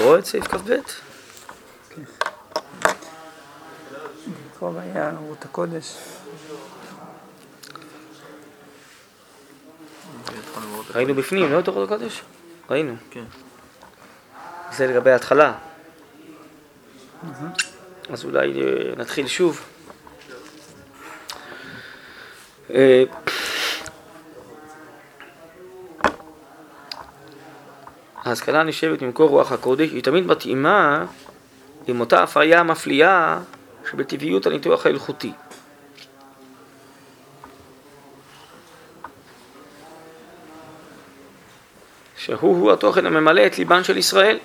לקרוא את סעיף כ"ב? קרוב היה רות הקודש. ראינו בפנים, לא את אורות הקודש? ראינו. כן. זה לגבי ההתחלה. אז אולי אה, נתחיל שוב. ההשכלה הנשאבת ממקור רוח הקודש היא תמיד מתאימה עם אותה הפריה המפליאה שבטבעיות הניתוח ההלכותי. שהוא-הוא התוכן הממלא את ליבן של ישראל.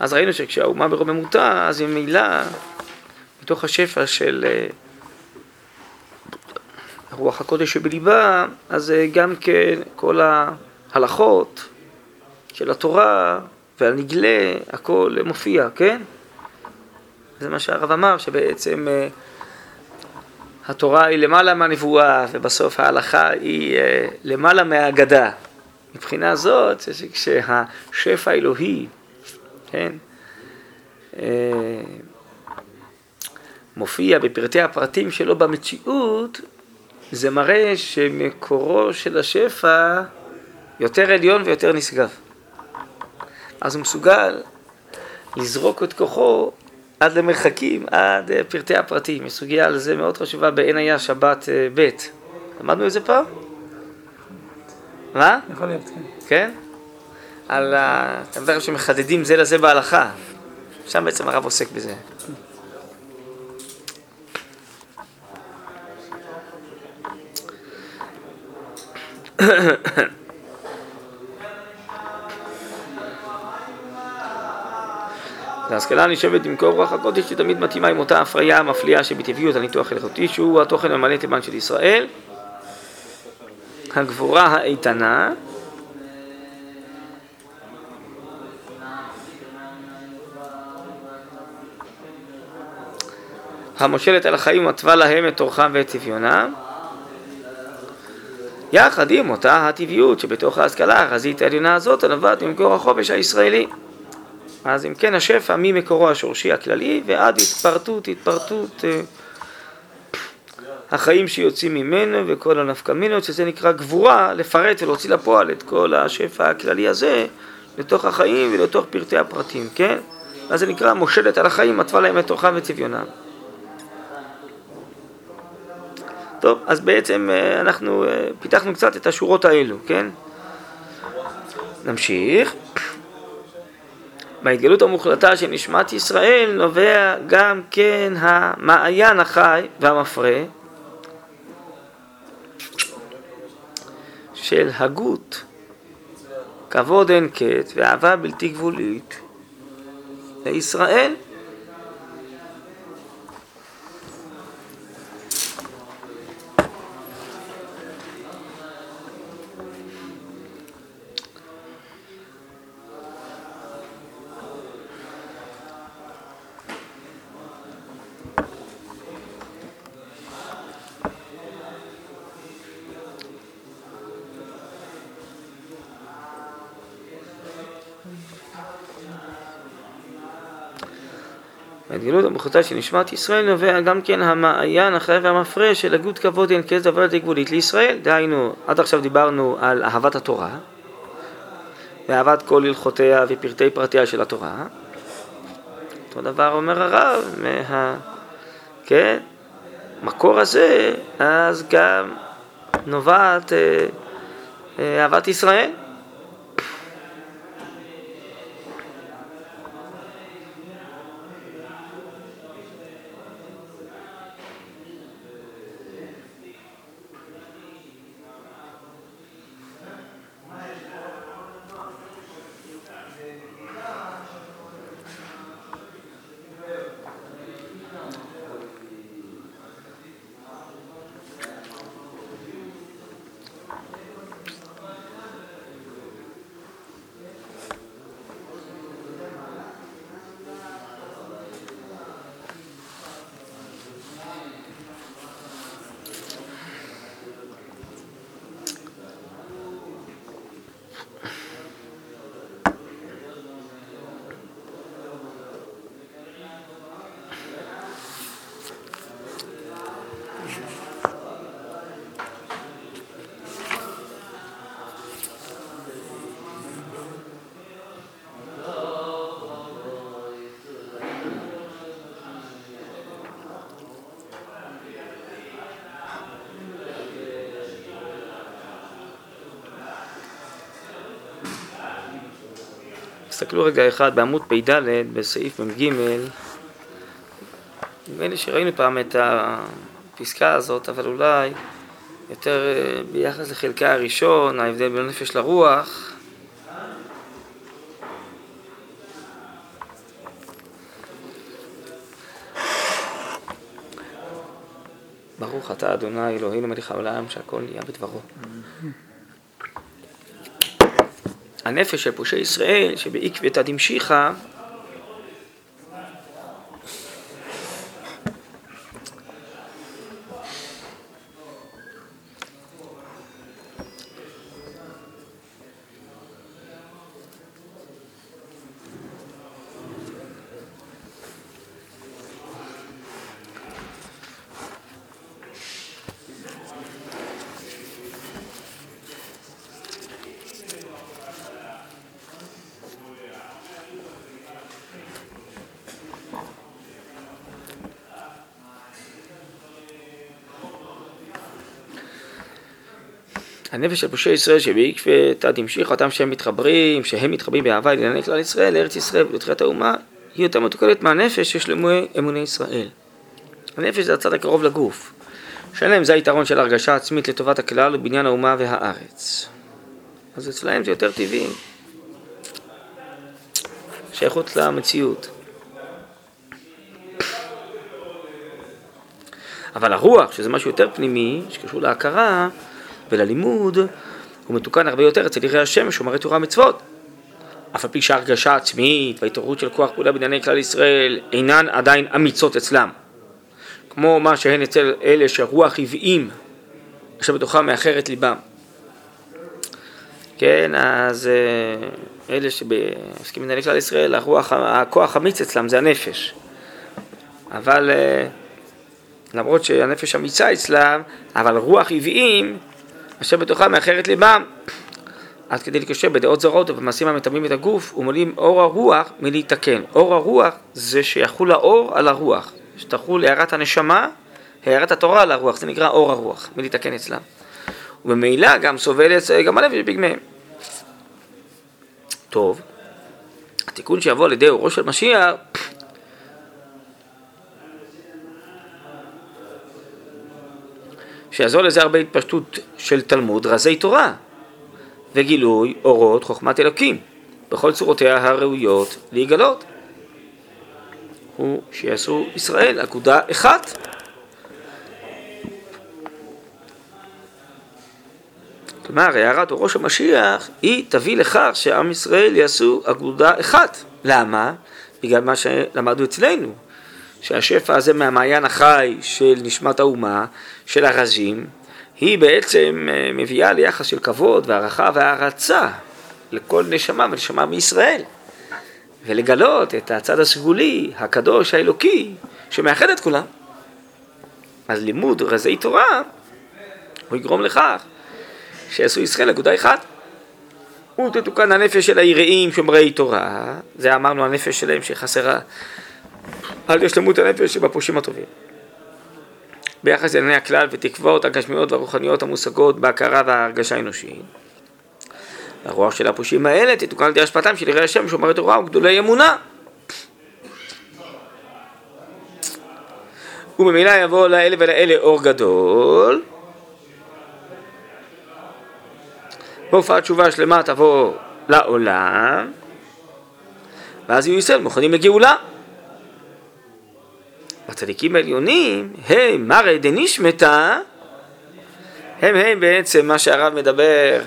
אז ראינו שכשהאומה ברוממותה, אז ממילא, מתוך השפע של אה, רוח הקודש שבליבה, אז אה, גם כן כל ההלכות של התורה והנגלה, הכל מופיע, כן? זה מה שהרב אמר, שבעצם אה, התורה היא למעלה מהנבואה, ובסוף ההלכה היא אה, למעלה מהאגדה. מבחינה זאת, שכשהשפע האלוהי, כן, מופיע בפרטי הפרטים שלו במציאות, זה מראה שמקורו של השפע יותר עליון ויותר נשגב. אז הוא מסוגל לזרוק את כוחו עד למרחקים, עד אה, פרטי הפרטים. היא סוגיה על זה מאוד חשובה בעין היה שבת אה, ב'. למדנו את זה פעם? מה? יכול להיות, כן. כן? על ה... אתה מדבר שמחדדים זה לזה בהלכה. שם בעצם הרב עוסק בזה. ההשכלה הנשאבת עם כל רוח הקודש שתמיד מתאימה עם אותה הפריה המפליאה שבטבעיות הניתוח הלכותי שהוא התוכן המלא תימן של ישראל. הגבורה האיתנה. המושלת על החיים ומתווה להם את אורחם ואת צביונם יחד עם אותה הטבעיות שבתוך ההשכלה החזית העליונה הזאת הנובעת ממקור החופש הישראלי אז אם כן השפע ממקורו השורשי הכללי ועד התפרטות, התפרטות אה, החיים שיוצאים ממנו וכל הנפקמינות, שזה נקרא גבורה, לפרט ולהוציא לפועל את כל השפע הכללי הזה לתוך החיים ולתוך פרטי הפרטים, כן? אז זה נקרא מושלת על החיים, מתווה להם את תוכם וצביונם. טוב, אז בעצם אה, אנחנו אה, פיתחנו קצת את השורות האלו, כן? נמשיך. מההתגלות המוחלטה של נשמת ישראל נובע גם כן המעיין החי והמפרה של הגות, כבוד אין קץ ואהבה בלתי גבולית לישראל. ההתגלות המוחלטה של נשמת ישראל נובע גם כן המעיין החי והמפרה של הגות כבוד אין קץ דבר גבולית לישראל. דהיינו, עד עכשיו דיברנו על אהבת התורה ואהבת כל הלכותיה ופרטי פרטיה של התורה. אותו דבר אומר הרב, מה... כן, מקור הזה, אז גם נובעת אה, אה, אהבת ישראל. תסתכלו רגע אחד בעמוד פ"ד בסעיף מ"ג נדמה לי שראינו פעם את הפסקה הזאת, אבל אולי יותר אה, ביחס לחלקה הראשון, ההבדל בין הנפש לרוח. ברוך אתה אדוני אלוהינו מלך העולם שהכל נהיה בדברו. הנפש של פושעי ישראל שבעקבתא דמשיחא הנפש של פושעי ישראל שבעקבת המשיך אותם שהם מתחברים, שהם מתחברים באהבה לענייני כלל ישראל, לארץ ישראל ולתחיית האומה, היא יותר מתוקנת מהנפש שיש לאמוני אמוני ישראל. הנפש זה הצד הקרוב לגוף. שלהם זה היתרון של הרגשה עצמית לטובת הכלל ובניין האומה והארץ. אז אצלהם זה יותר טבעי. שייכות למציאות. אבל הרוח, שזה משהו יותר פנימי, שקשור להכרה, וללימוד, הוא מתוקן הרבה יותר אצל יראי השם שומרי תורה ומצוות. אף על פי שההרגשה העצמית וההתעוררות של כוח פעולה בענייני כלל ישראל אינן עדיין אמיצות אצלם. כמו מה שהן אצל אלה שהרוח הבעים, אשר בתוכם מאחרת ליבם. כן, אז אה, אלה שעוסקים בענייני כלל ישראל, הרוח, הכוח אמיץ אצלם זה הנפש. אבל אה, למרות שהנפש אמיצה אצלם, אבל רוח עוועים אשר בתוכה מאחרת ליבם. עד כדי לקשר בדעות זרות ובמעשים המטמאים את הגוף ומולים אור הרוח מלהתקן. אור הרוח זה שיחול האור על הרוח, שתחול הערת הנשמה, הערת התורה על הרוח, זה נקרא אור הרוח, מלהתקן אצלם. וממילא גם סובל גם הלב שבגמיהם. טוב, התיקון שיבוא על ידי אורו של משיח שיעזור לזה הרבה התפשטות של תלמוד רזי תורה וגילוי אורות חוכמת אלוקים בכל צורותיה הראויות להיגלות. הוא שיעשו ישראל אגודה אחת. כלומר, הערת אורו של משיח היא תביא לכך שעם ישראל יעשו אגודה אחת. למה? בגלל מה שלמדנו אצלנו, שהשפע הזה מהמעיין החי של נשמת האומה, של הרזים, היא בעצם אה, מביאה ליחס של כבוד והערכה והערצה לכל נשמה ונשמה מישראל. ולגלות את הצד הסגולי, הקדוש, האלוקי, שמאחד את כולם. אז לימוד רזי תורה, הוא יגרום לכך שיעשו ישראל אגודה אחת. ותתוקן הנפש של היראים שומרי תורה, זה אמרנו הנפש שלהם שחסרה על ישלמות הנפש שבפושים הטובים. ביחס לענייני הכלל ותקוות הגשמיות והרוחניות המושגות בהכרה וההרגשה האנושית. הרוח של הפושים האלה תתוקן על ידי השפעתם של יראי השם שומרי תורה וגדולי אמונה. וממילא יבוא לאלה ולאלה אור גדול. והופעת תשובה שלמה תבוא לעולם, ואז יהיו ישראל מוכנים לגאולה. הצדיקים העליונים, הם מרא דנישמתא, הם הם בעצם מה שהרב מדבר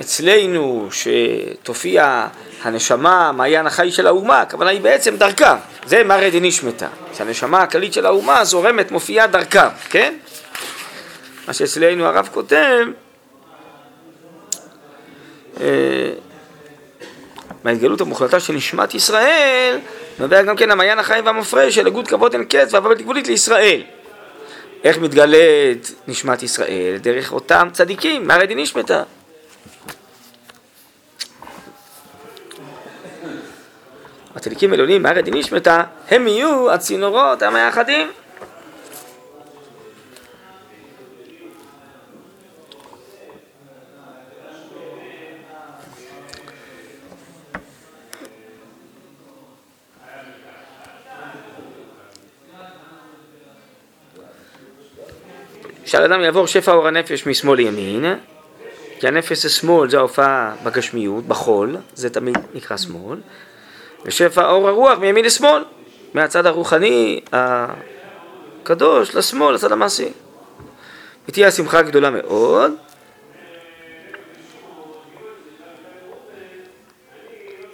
אצלנו, שתופיע הנשמה, מעיין החי של האומה, הכוונה היא בעצם דרכם, זה מרא דנישמתא, שהנשמה הכללית של האומה זורמת, מופיעה דרכם, כן? מה שאצלנו הרב כותב, אה, מההתגלות המוחלטה של נשמת ישראל, נובע גם כן המעיין החי והמפרה של הגות כבוד אין קץ ואהבה בלתי גבולית לישראל. איך מתגלית נשמת ישראל? דרך אותם צדיקים, מהרי דין נשמתה. הצדיקים העליונים, מהרי דין נשמתה, הם יהיו הצינורות המאחדים. שעל אדם יעבור שפע אור הנפש משמאל לימין, כי הנפש זה שמאל, זה ההופעה בגשמיות, בחול, זה תמיד נקרא שמאל, ושפע אור הרוח מימין לשמאל, מהצד הרוחני הקדוש לשמאל, לצד המעשי. ותהיה השמחה גדולה מאוד.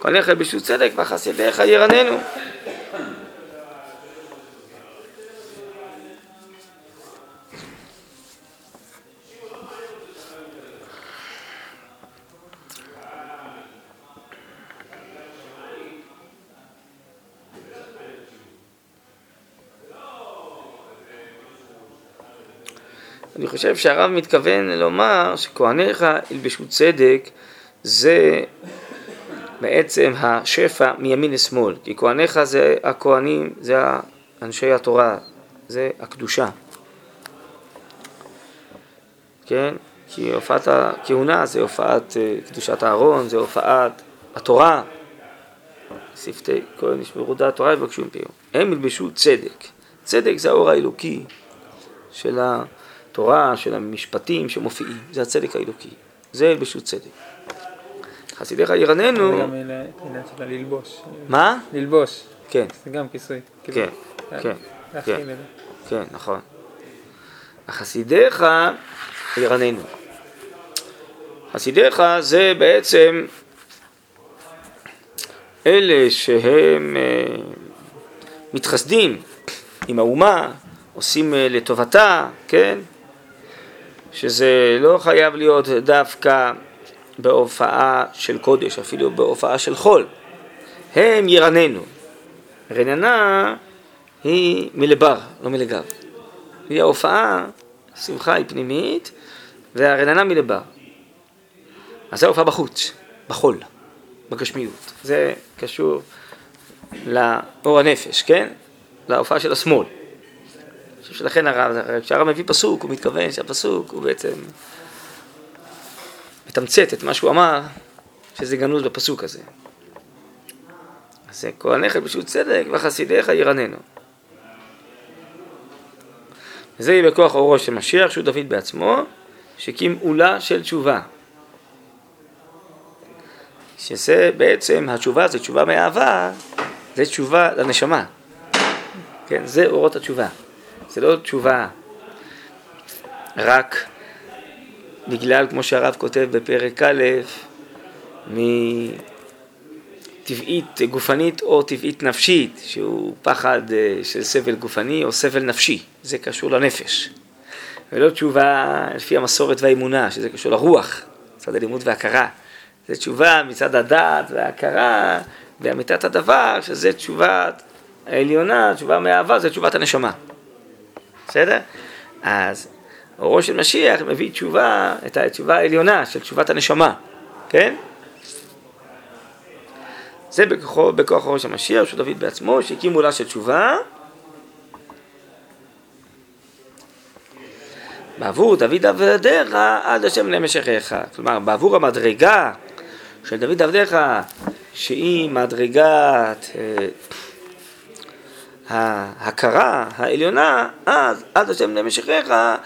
כהניך בשביל צדק וחסידיך ירננו. אני חושב שהרב מתכוון לומר שכהניך ילבשו צדק זה בעצם השפע מימין לשמאל, כי כהניך זה הכהנים, זה אנשי התורה, זה הקדושה. כן? כי הופעת הכהונה זה הופעת אה, קדושת הארון, זה הופעת התורה. שפתי כהן ישמרו דעת תורה יבקשו מפיהו. הם ילבשו צדק. צדק זה האור האלוקי של ה... התורה, של המשפטים שמופיעים, זה הצדק האלוקי, זה ילבשו צדק. חסידיך ירננו... זה גם עניין של ללבוש. מה? ללבוש. כן. זה גם כיסוי. כן, כאילו, כן, להכיל כן, זה. כן, נכון. החסידיך ירננו. חסידיך זה בעצם אלה שהם אה, מתחסדים עם האומה, עושים אה, לטובתה, כן? שזה לא חייב להיות דווקא בהופעה של קודש, אפילו בהופעה של חול. הם ירננו. רננה היא מלבר, לא מלגב. היא ההופעה, השמחה היא פנימית, והרננה מלבר. אז זה ההופעה בחוץ, בחול, בגשמיות. זה קשור לאור הנפש, כן? להופעה של השמאל. חושב שלכן הרב, כשהרב מביא פסוק, הוא מתכוון שהפסוק הוא בעצם מתמצת את מה שהוא אמר, שזה גנוז בפסוק הזה. אז כהניך בשביל צדק וחסידיך ירננו. וזה יהיה בכוח אורו של משיח, שהוא דוד בעצמו, שהקים עולה של תשובה. שזה בעצם, התשובה זה תשובה מאהבה, זה תשובה לנשמה. כן, זה אורות התשובה. זה לא תשובה רק בגלל, כמו שהרב כותב בפרק א', מטבעית גופנית או טבעית נפשית, שהוא פחד אה, של סבל גופני או סבל נפשי, זה קשור לנפש. ולא תשובה לפי המסורת והאמונה, שזה קשור לרוח, מצד הלימוד והכרה. זה תשובה מצד הדעת וההכרה ואמיתת הדבר, שזה תשובה העליונה, תשובה מאהבה, זה תשובת הנשמה. בסדר? אז אורו של משיח מביא תשובה, את התשובה העליונה של תשובת הנשמה, כן? זה בכוחו, בכוח אורו של משיח, שהוא דוד בעצמו, שהקים עולה של תשובה. בעבור דוד עבדיך עד השם למשכך. כלומר, בעבור המדרגה של דוד עבדיך, שהיא מדרגת אה, ההכרה העליונה, אז עד השם למשכך,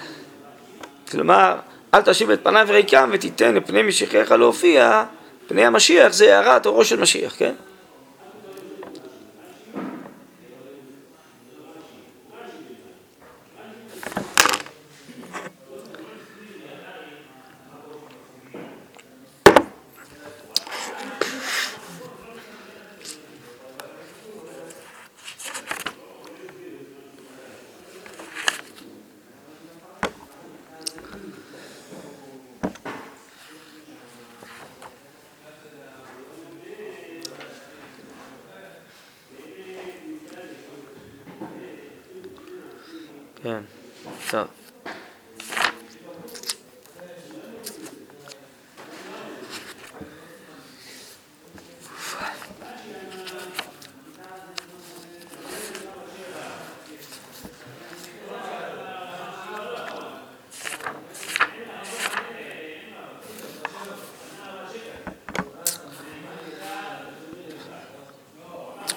כלומר, אל תשיב את פניו ריקם ותיתן לפני משיחיך להופיע, פני המשיח זה הערת אורו של משיח? כן,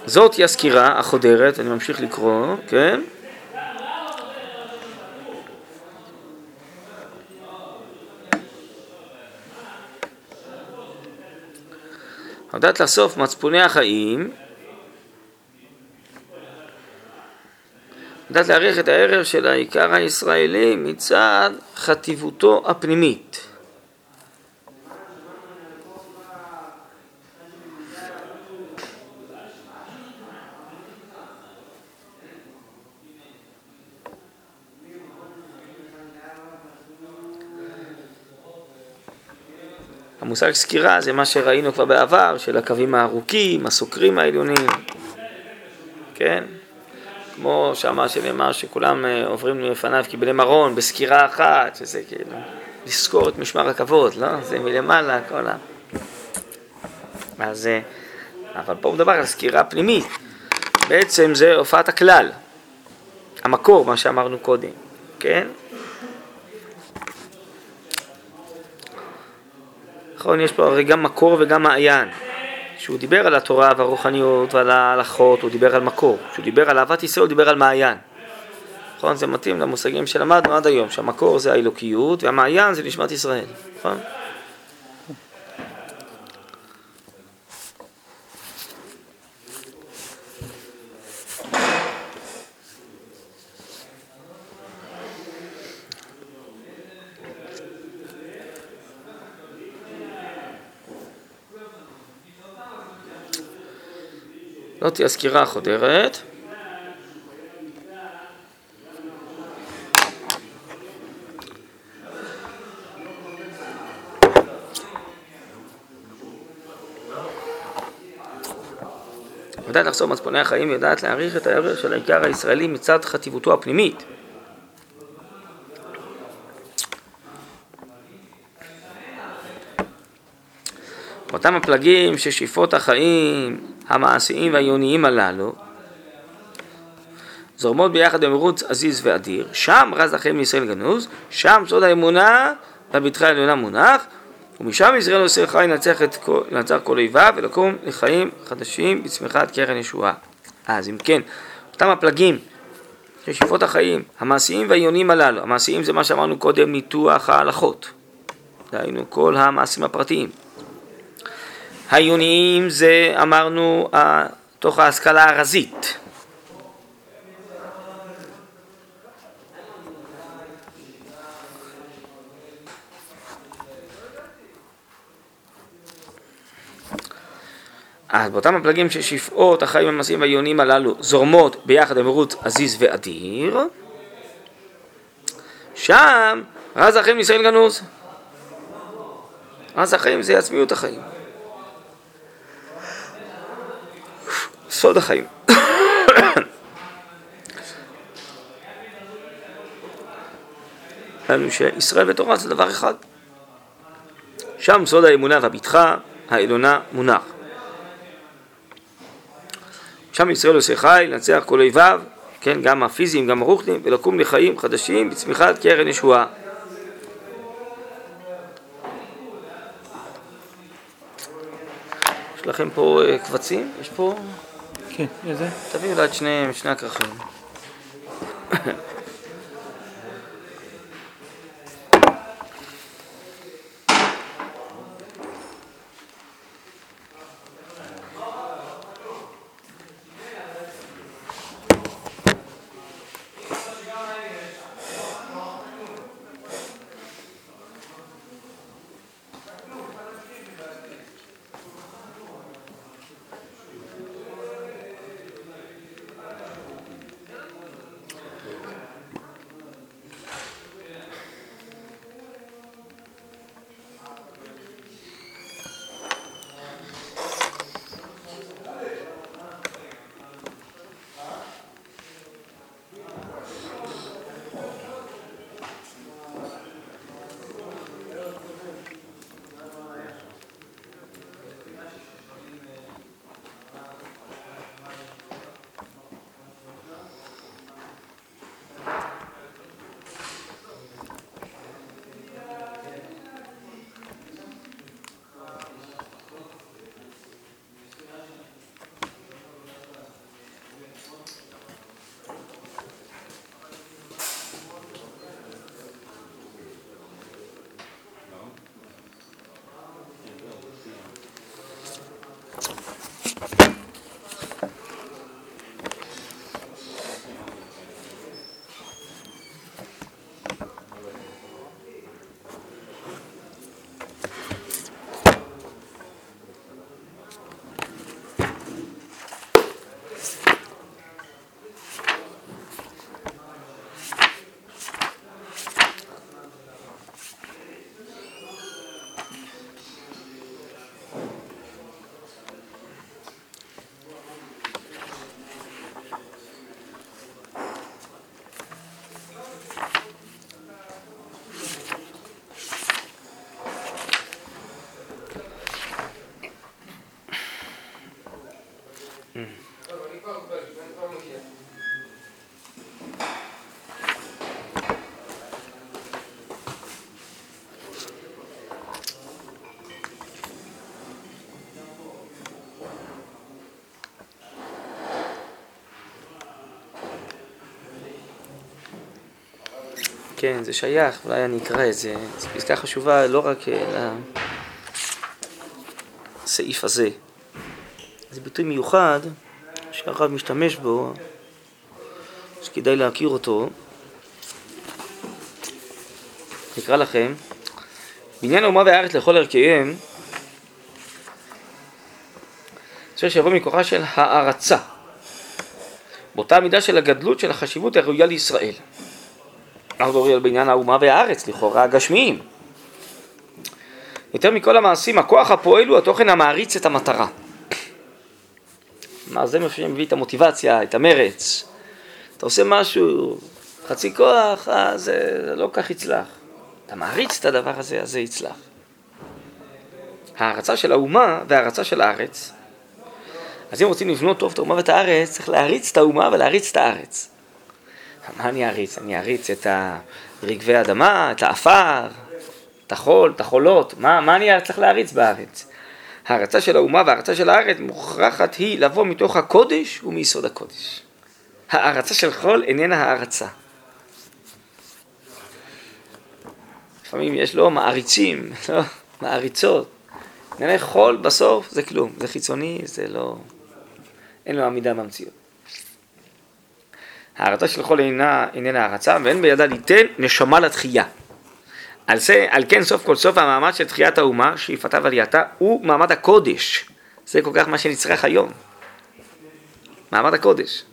זאת היא הסקירה החודרת, אני ממשיך לקרוא, כן? הדת לסוף מצפוני החיים, הדת להעריך את הערב של העיקר הישראלי מצד חטיבותו הפנימית. המושג סקירה זה מה שראינו כבר בעבר, של הקווים הארוכים, הסוקרים העליונים, כן? כמו שאמר שנאמר שכולם אה, עוברים לפניו כבני מרון בסקירה אחת, שזה כאילו לזכור את משמר הכבוד, לא? זה מלמעלה, כל ה... אז... אה, אבל פה מדובר על סקירה פנימית. בעצם זה הופעת הכלל, המקור, מה שאמרנו קודם, כן? נכון, יש פה הרי גם מקור וגם מעיין. כשהוא דיבר על התורה והרוחניות ועל ההלכות, הוא דיבר על מקור. כשהוא דיבר על אהבת ישראל, הוא דיבר על מעיין. נכון? זה מתאים למושגים שלמדנו עד היום, שהמקור זה האלוקיות והמעיין זה נשמת ישראל. נכון? זאת הסקירה החודרת. יודעת לחסום מצפוני החיים, יודעת להעריך את הערך של העיקר הישראלי מצד חטיבותו הפנימית. אותם הפלגים ששאיפות החיים המעשיים והעיוניים הללו זורמות ביחד במרוץ עזיז ואדיר, שם רז החיים מישראל גנוז, שם סוד האמונה והבטחה העליונה מונח, ומשם ישראל עושה חי לנצח, כל, כל אויביו ולקום לחיים חדשים בצמיחת קרן ישועה. אז אם כן, אותם הפלגים שאיפות החיים, המעשיים והעיוניים הללו, המעשיים זה מה שאמרנו קודם, ניתוח ההלכות, דהיינו כל המעשים הפרטיים. העיוניים זה אמרנו תוך ההשכלה הרזית. אז באותם הפלגים ששפעות החיים המעשיים והעיוניים הללו זורמות ביחד במרוץ עזיז ואדיר, שם רז החיים לישראל גנוז. רז החיים זה עצמיות החיים. סוד החיים. לנו שישראל ותורה זה דבר אחד. שם סוד האמונה והבטחה העליונה מונח. שם ישראל עושה חי, לנצח כל אויביו, כן, גם הפיזיים, גם הרוחניים, ולקום לחיים חדשים בצמיחת קרן ישועה. יש לכם פה אה, קבצים? יש פה... כן, איזה? תביאו לה את שני הכרכים. כן, זה שייך, אולי אני אקרא את זה. זו פסקה חשובה לא רק לסעיף הזה. זה ביטוי מיוחד שהרב משתמש בו, שכדאי להכיר אותו. נקרא לכם, בניין האומה והארץ לכל ערכיהם, צריך שיבוא מכוחה של הערצה, באותה מידה של הגדלות של החשיבות הראויה לישראל. אנחנו מדברים בעניין האומה והארץ, לכאורה הגשמיים. יותר מכל המעשים, הכוח הפועל הוא התוכן המעריץ את המטרה. מה זה מה שמביא את המוטיבציה, את המרץ. אתה עושה משהו, חצי כוח, אה, זה לא כך יצלח. אתה מעריץ את הדבר הזה, אז זה יצלח. ההערצה של האומה וההערצה של הארץ. אז אם רוצים לבנות טוב את האומה ואת הארץ, צריך להריץ את האומה ולהריץ את הארץ. מה אני אריץ? אני אריץ את רגבי האדמה, את האפר, את החול, את החולות. מה, מה אני צריך להריץ בארץ? ההרצה של האומה וההרצה של הארץ מוכרחת היא לבוא מתוך הקודש ומיסוד הקודש. ההערצה של חול איננה הערצה. לפעמים יש לו מעריצים, לא, מעריצות. ענייני חול בסוף זה כלום, זה חיצוני, זה לא... אין לו עמידה במציאות. הערצה של חול אינה, איננה הערצה, ואין בידה ליתן נשמה לתחייה. על, זה, על כן סוף כל סוף המעמד של תחיית האומה, שאיפתה ועלייתה, הוא מעמד הקודש. זה כל כך מה שנצרך היום. מעמד הקודש.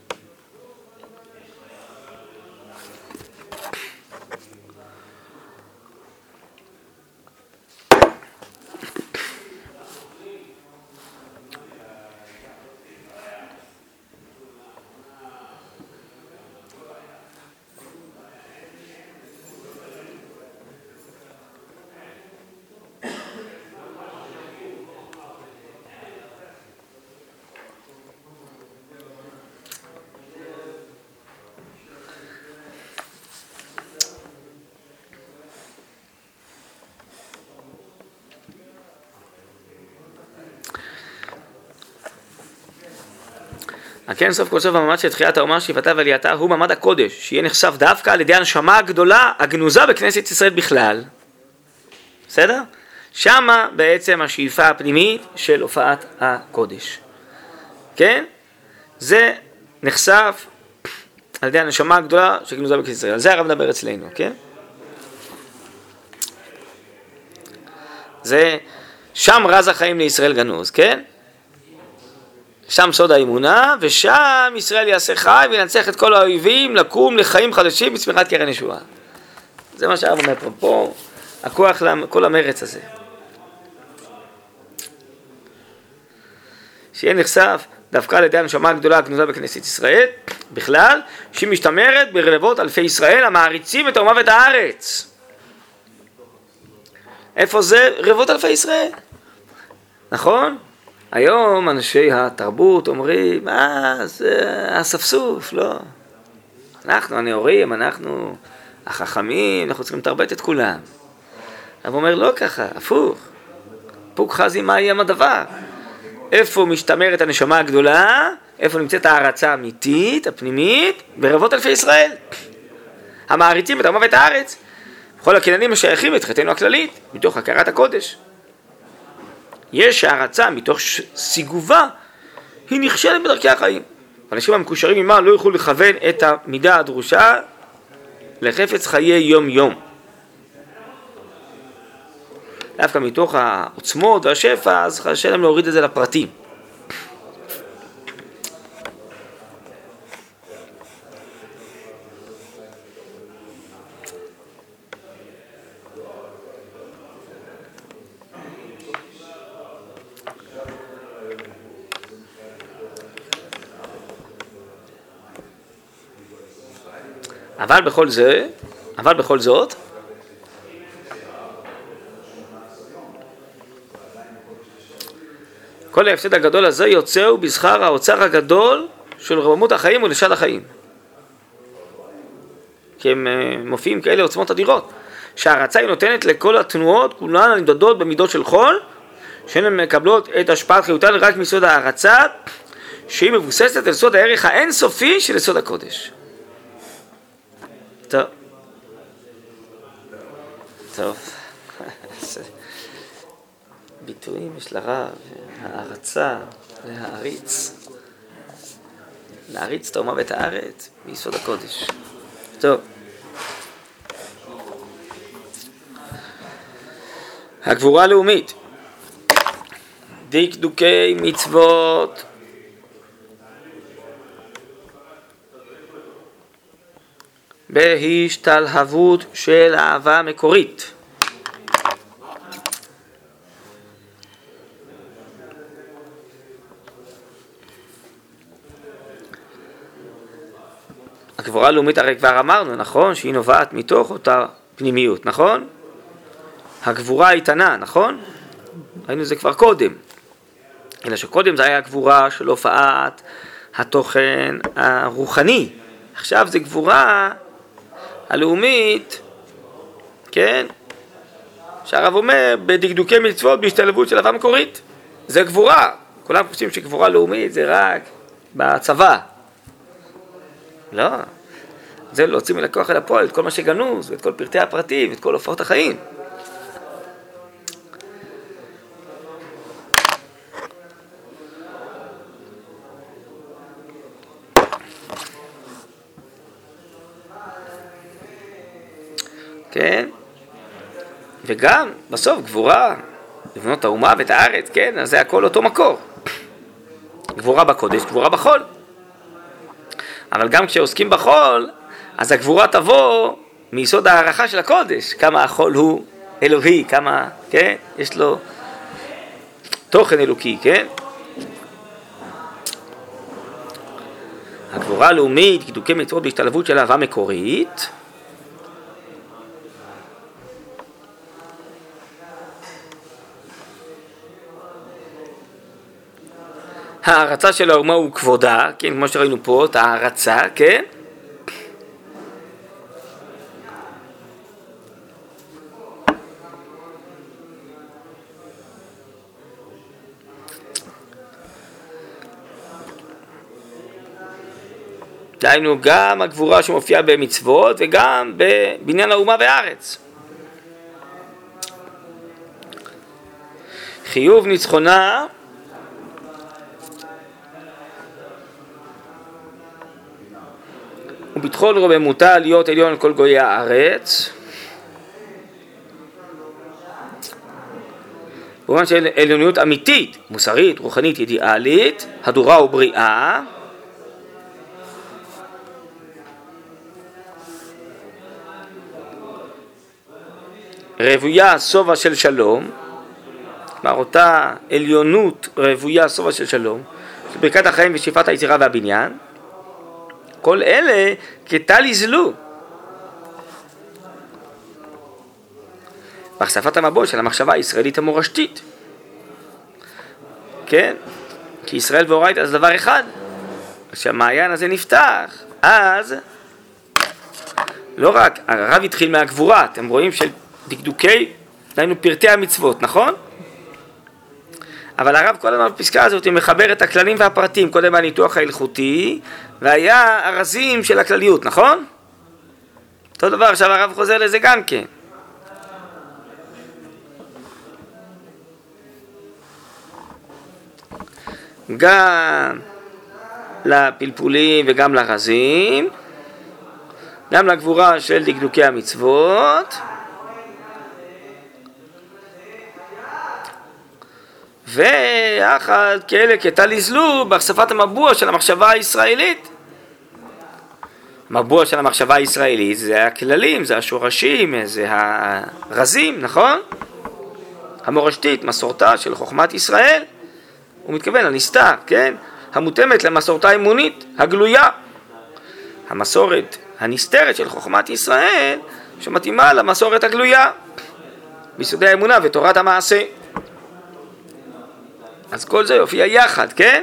כן סוף כל סוף המעמד של תחיית האומה, שאיפתה ועלייתה, הוא מעמד הקודש, שיהיה נחשף דווקא על ידי הנשמה הגדולה, הגנוזה בכנסת ישראל בכלל. בסדר? שמה בעצם השאיפה הפנימית של הופעת הקודש. כן? זה נחשף על ידי הנשמה הגדולה של גנוזה בכנסת ישראל. על זה הרב מדבר אצלנו, כן? זה שם רז החיים לישראל גנוז, כן? שם סוד האמונה, ושם ישראל יעשה חי וינצח את כל האויבים לקום לחיים חדשים בצמיחת קרן ישועה. זה מה שהרב אומר פה. פה הכוח לכל המרץ הזה. שיהיה נחשף דווקא על ידי הנשמה הגדולה הגנוזה בכנסת ישראל, בכלל, שהיא משתמרת ברבבות אלפי ישראל המעריצים את האומה ואת הארץ. איפה זה? רבבות אלפי ישראל. נכון? היום אנשי התרבות אומרים, אה, זה אספסוף, לא. אנחנו הנאורים, אנחנו החכמים, אנחנו צריכים לתרבט את כולם. הרב אומר, לא ככה, הפוך. פוק חזי מה יהיה הדבר? איפה משתמרת הנשמה הגדולה? איפה נמצאת ההערצה האמיתית, הפנימית? ברבות אלפי ישראל. המעריצים את האומה ואת הארץ. בכל הקניינים השייכים את חטאנו הכללית, מתוך הכרת הקודש. יש הערצה מתוך סיגובה, היא נכשלת בדרכי החיים. אנשים המקושרים עימה לא יוכלו לכוון את המידה הדרושה לחפץ חיי יום יום. דווקא מתוך העוצמות והשפע, אז קשה להם להוריד את זה לפרטים. אבל בכל זה, אבל בכל זאת, כל ההפסד הגדול הזה יוצאו בשכר האוצר הגדול של רוממות החיים ולשד החיים. כי הם אה, מופיעים כאלה עוצמות אדירות. שההרצה היא נותנת לכל התנועות, כולן הנמדדות במידות של חול, שהן מקבלות את השפעת חיותן רק מיסוד ההרצה, שהיא מבוססת על סוד הערך האינסופי של יסוד הקודש. טוב. טוב. ביטויים יש לרב, הערצה, להעריץ. להריץ את האומה ואת הארץ מיסוד הקודש. טוב. הגבורה הלאומית, דקדוקי מצוות בהשתלהבות של אהבה מקורית. הגבורה הלאומית הרי כבר אמרנו, נכון? שהיא נובעת מתוך אותה פנימיות, נכון? הגבורה האיתנה, נכון? ראינו את זה כבר קודם. אלא שקודם זה היה גבורה של הופעת התוכן הרוחני. עכשיו זה גבורה הלאומית, כן? שהרב אומר, בדקדוקי מצוות בהשתלבות של אהבה מקורית. זה גבורה. כולם חושבים שגבורה לאומית זה רק בצבא. לא. זה להוציא מן הכוח אל הפועל את כל מה שגנוז, ואת כל פרטי הפרטים, ואת כל הופעות החיים. כן? וגם, בסוף, גבורה, לבנות האומה ואת הארץ, כן? אז זה הכל אותו מקור. גבורה בקודש, גבורה בחול. אבל גם כשעוסקים בחול, אז הגבורה תבוא מיסוד ההערכה של הקודש, כמה החול הוא אלוהי, כמה, כן? יש לו תוכן אלוקי, כן? הגבורה הלאומית, קידוקי מצוות בהשתלבות של אהבה מקורית, הערצה של האומה הוא כבודה, כן, כמו שראינו פה, את ההערצה, כן? דהיינו גם הגבורה שמופיעה במצוות וגם בבניין האומה והארץ. חיוב ניצחונה וביטחון רוממותה להיות עליון על כל גויי הארץ. במובן של עליוניות אמיתית, מוסרית, רוחנית, אידיאלית, הדורה ובריאה. רוויה שובע של שלום, כלומר אותה עליונות רוויה שובע של שלום, ברכת החיים ושאיפת היצירה והבניין. כל אלה כטל יזלו. בהחשפת המבוא של המחשבה הישראלית המורשתית. כן? כי ישראל ואורייתא זה דבר אחד. כשהמעיין הזה נפתח, אז לא רק, הרב התחיל מהגבורה, אתם רואים של דקדוקי, דהיינו פרטי המצוות, נכון? אבל הרב כל הזמן בפסקה הזאת מחבר את הכללים והפרטים, קודם הניתוח ההלכותי, והיה ארזים של הכלליות, נכון? אותו דבר, עכשיו הרב חוזר לזה גם כן. גם לפלפולים וגם לרזים, גם לגבורה של דקדוקי המצוות. ויחד כאלה כטל יזלו בהחשפת המבוע של המחשבה הישראלית. מבוע של המחשבה הישראלית זה הכללים, זה השורשים, זה הרזים, נכון? המורשתית, מסורתה של חוכמת ישראל, הוא מתכוון לנסתר, כן? המותאמת למסורתה האמונית, הגלויה. המסורת הנסתרת של חוכמת ישראל, שמתאימה למסורת הגלויה, ביסודי האמונה ותורת המעשה. אז כל זה יופיע יחד, כן?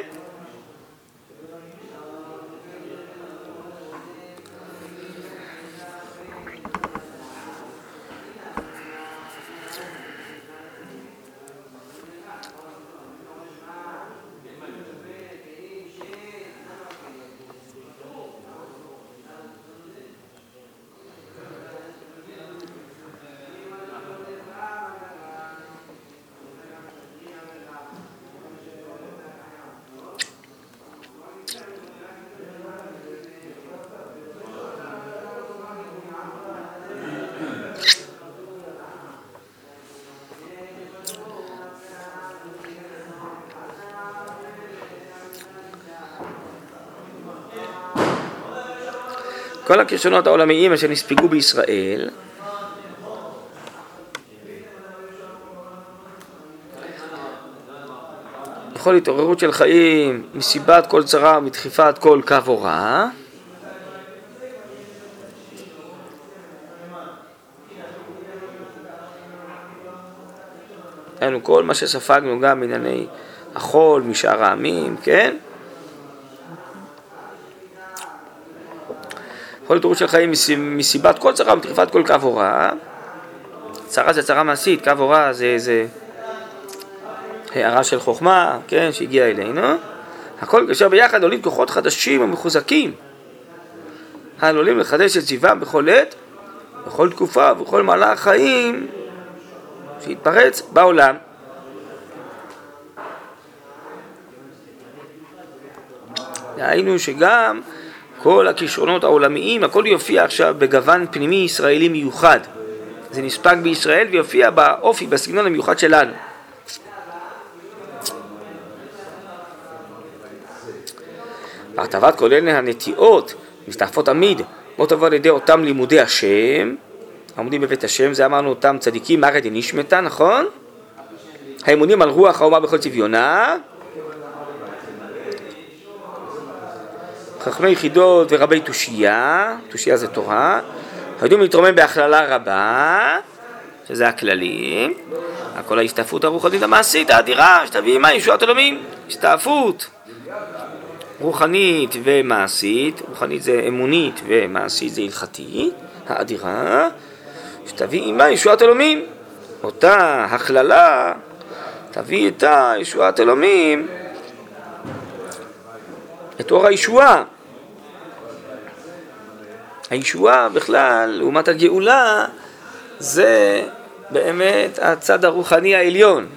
כל הכישרונות העולמיים אשר נספגו בישראל בכל התעוררות של חיים, מסיבת כל צרה ומדחיפת כל קו הוראה היינו כל מה שספגנו גם בענייני החול, משאר העמים, כן? כל התירוץ של חיים מסיבת כל צרה ומתקפת כל קו הוראה. צרה זה צרה מעשית, קו הוראה זה איזה הערה של חוכמה, כן, שהגיעה אלינו. הכל כאשר ביחד עולים כוחות חדשים ומחוזקים העלולים לחדש את סביבם בכל עת, בכל תקופה ובכל מהלך חיים שהתפרץ בעולם. דהיינו שגם כל הכישרונות העולמיים, הכל יופיע עכשיו בגוון פנימי ישראלי מיוחד. זה נספג בישראל ויופיע באופי, בסגנון המיוחד שלנו. בהרטבת כל אלה הנטיעות מסתעפות תמיד, בוא תבוא על ידי אותם לימודי השם, העומדים בבית השם, זה אמרנו אותם צדיקים, מרא דנישמתא, נכון? האמונים על רוח האומה בכל צביונה, חכמי יחידות ורבי תושייה, תושייה זה תורה, היודעים להתרומם בהכללה רבה, שזה הכללים, כל ההסתעפות הרוחנית המעשית האדירה שתביא עמה ישועת עולמים, הסתעפות רוחנית ומעשית, רוחנית זה אמונית ומעשית זה הלכתית, האדירה, שתביא עמה ישועת עולמים, אותה הכללה תביא איתה ישועת עולמים את אור הישועה הישועה בכלל, לעומת הגאולה, זה באמת הצד הרוחני העליון.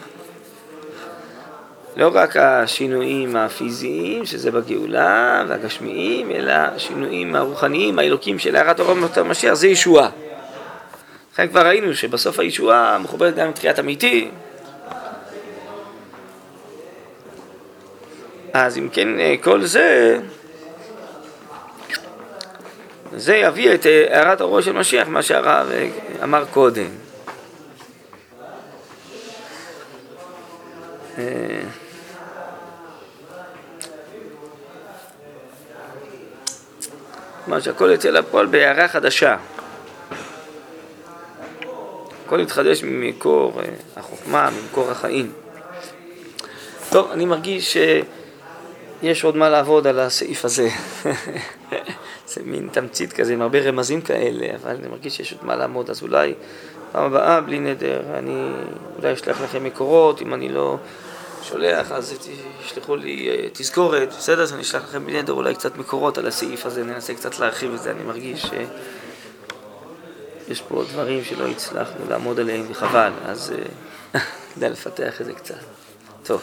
לא רק השינויים הפיזיים, שזה בגאולה, והגשמיים, אלא השינויים הרוחניים, האלוקים של הערת אור המשיח, זה ישועה. לכן כבר ראינו שבסוף הישועה מחוברת גם לתחיית המתים. אז אם כן, כל זה זה יביא את אה, הערת הראש של משיח, מה שהרב אה, אמר קודם. כלומר שהכל יוצא לפועל בהערה חדשה. הכל יתחדש ממקור אה, החוכמה, ממקור החיים. טוב, אני מרגיש שיש עוד מה לעבוד על הסעיף הזה. זה מין תמצית כזה עם הרבה רמזים כאלה, אבל אני מרגיש שיש עוד מה לעמוד, אז אולי פעם הבאה, בלי נדר, אני אולי אשלח לכם מקורות, אם אני לא שולח, אז תשלחו לי אה, תזכורת, בסדר? אז אני אשלח לכם בלי נדר אולי קצת מקורות על הסעיף הזה, ננסה קצת להרחיב את זה, אני מרגיש שיש פה דברים שלא הצלחנו לעמוד עליהם, וחבל, אז אה, כדאי לפתח את זה קצת. טוב.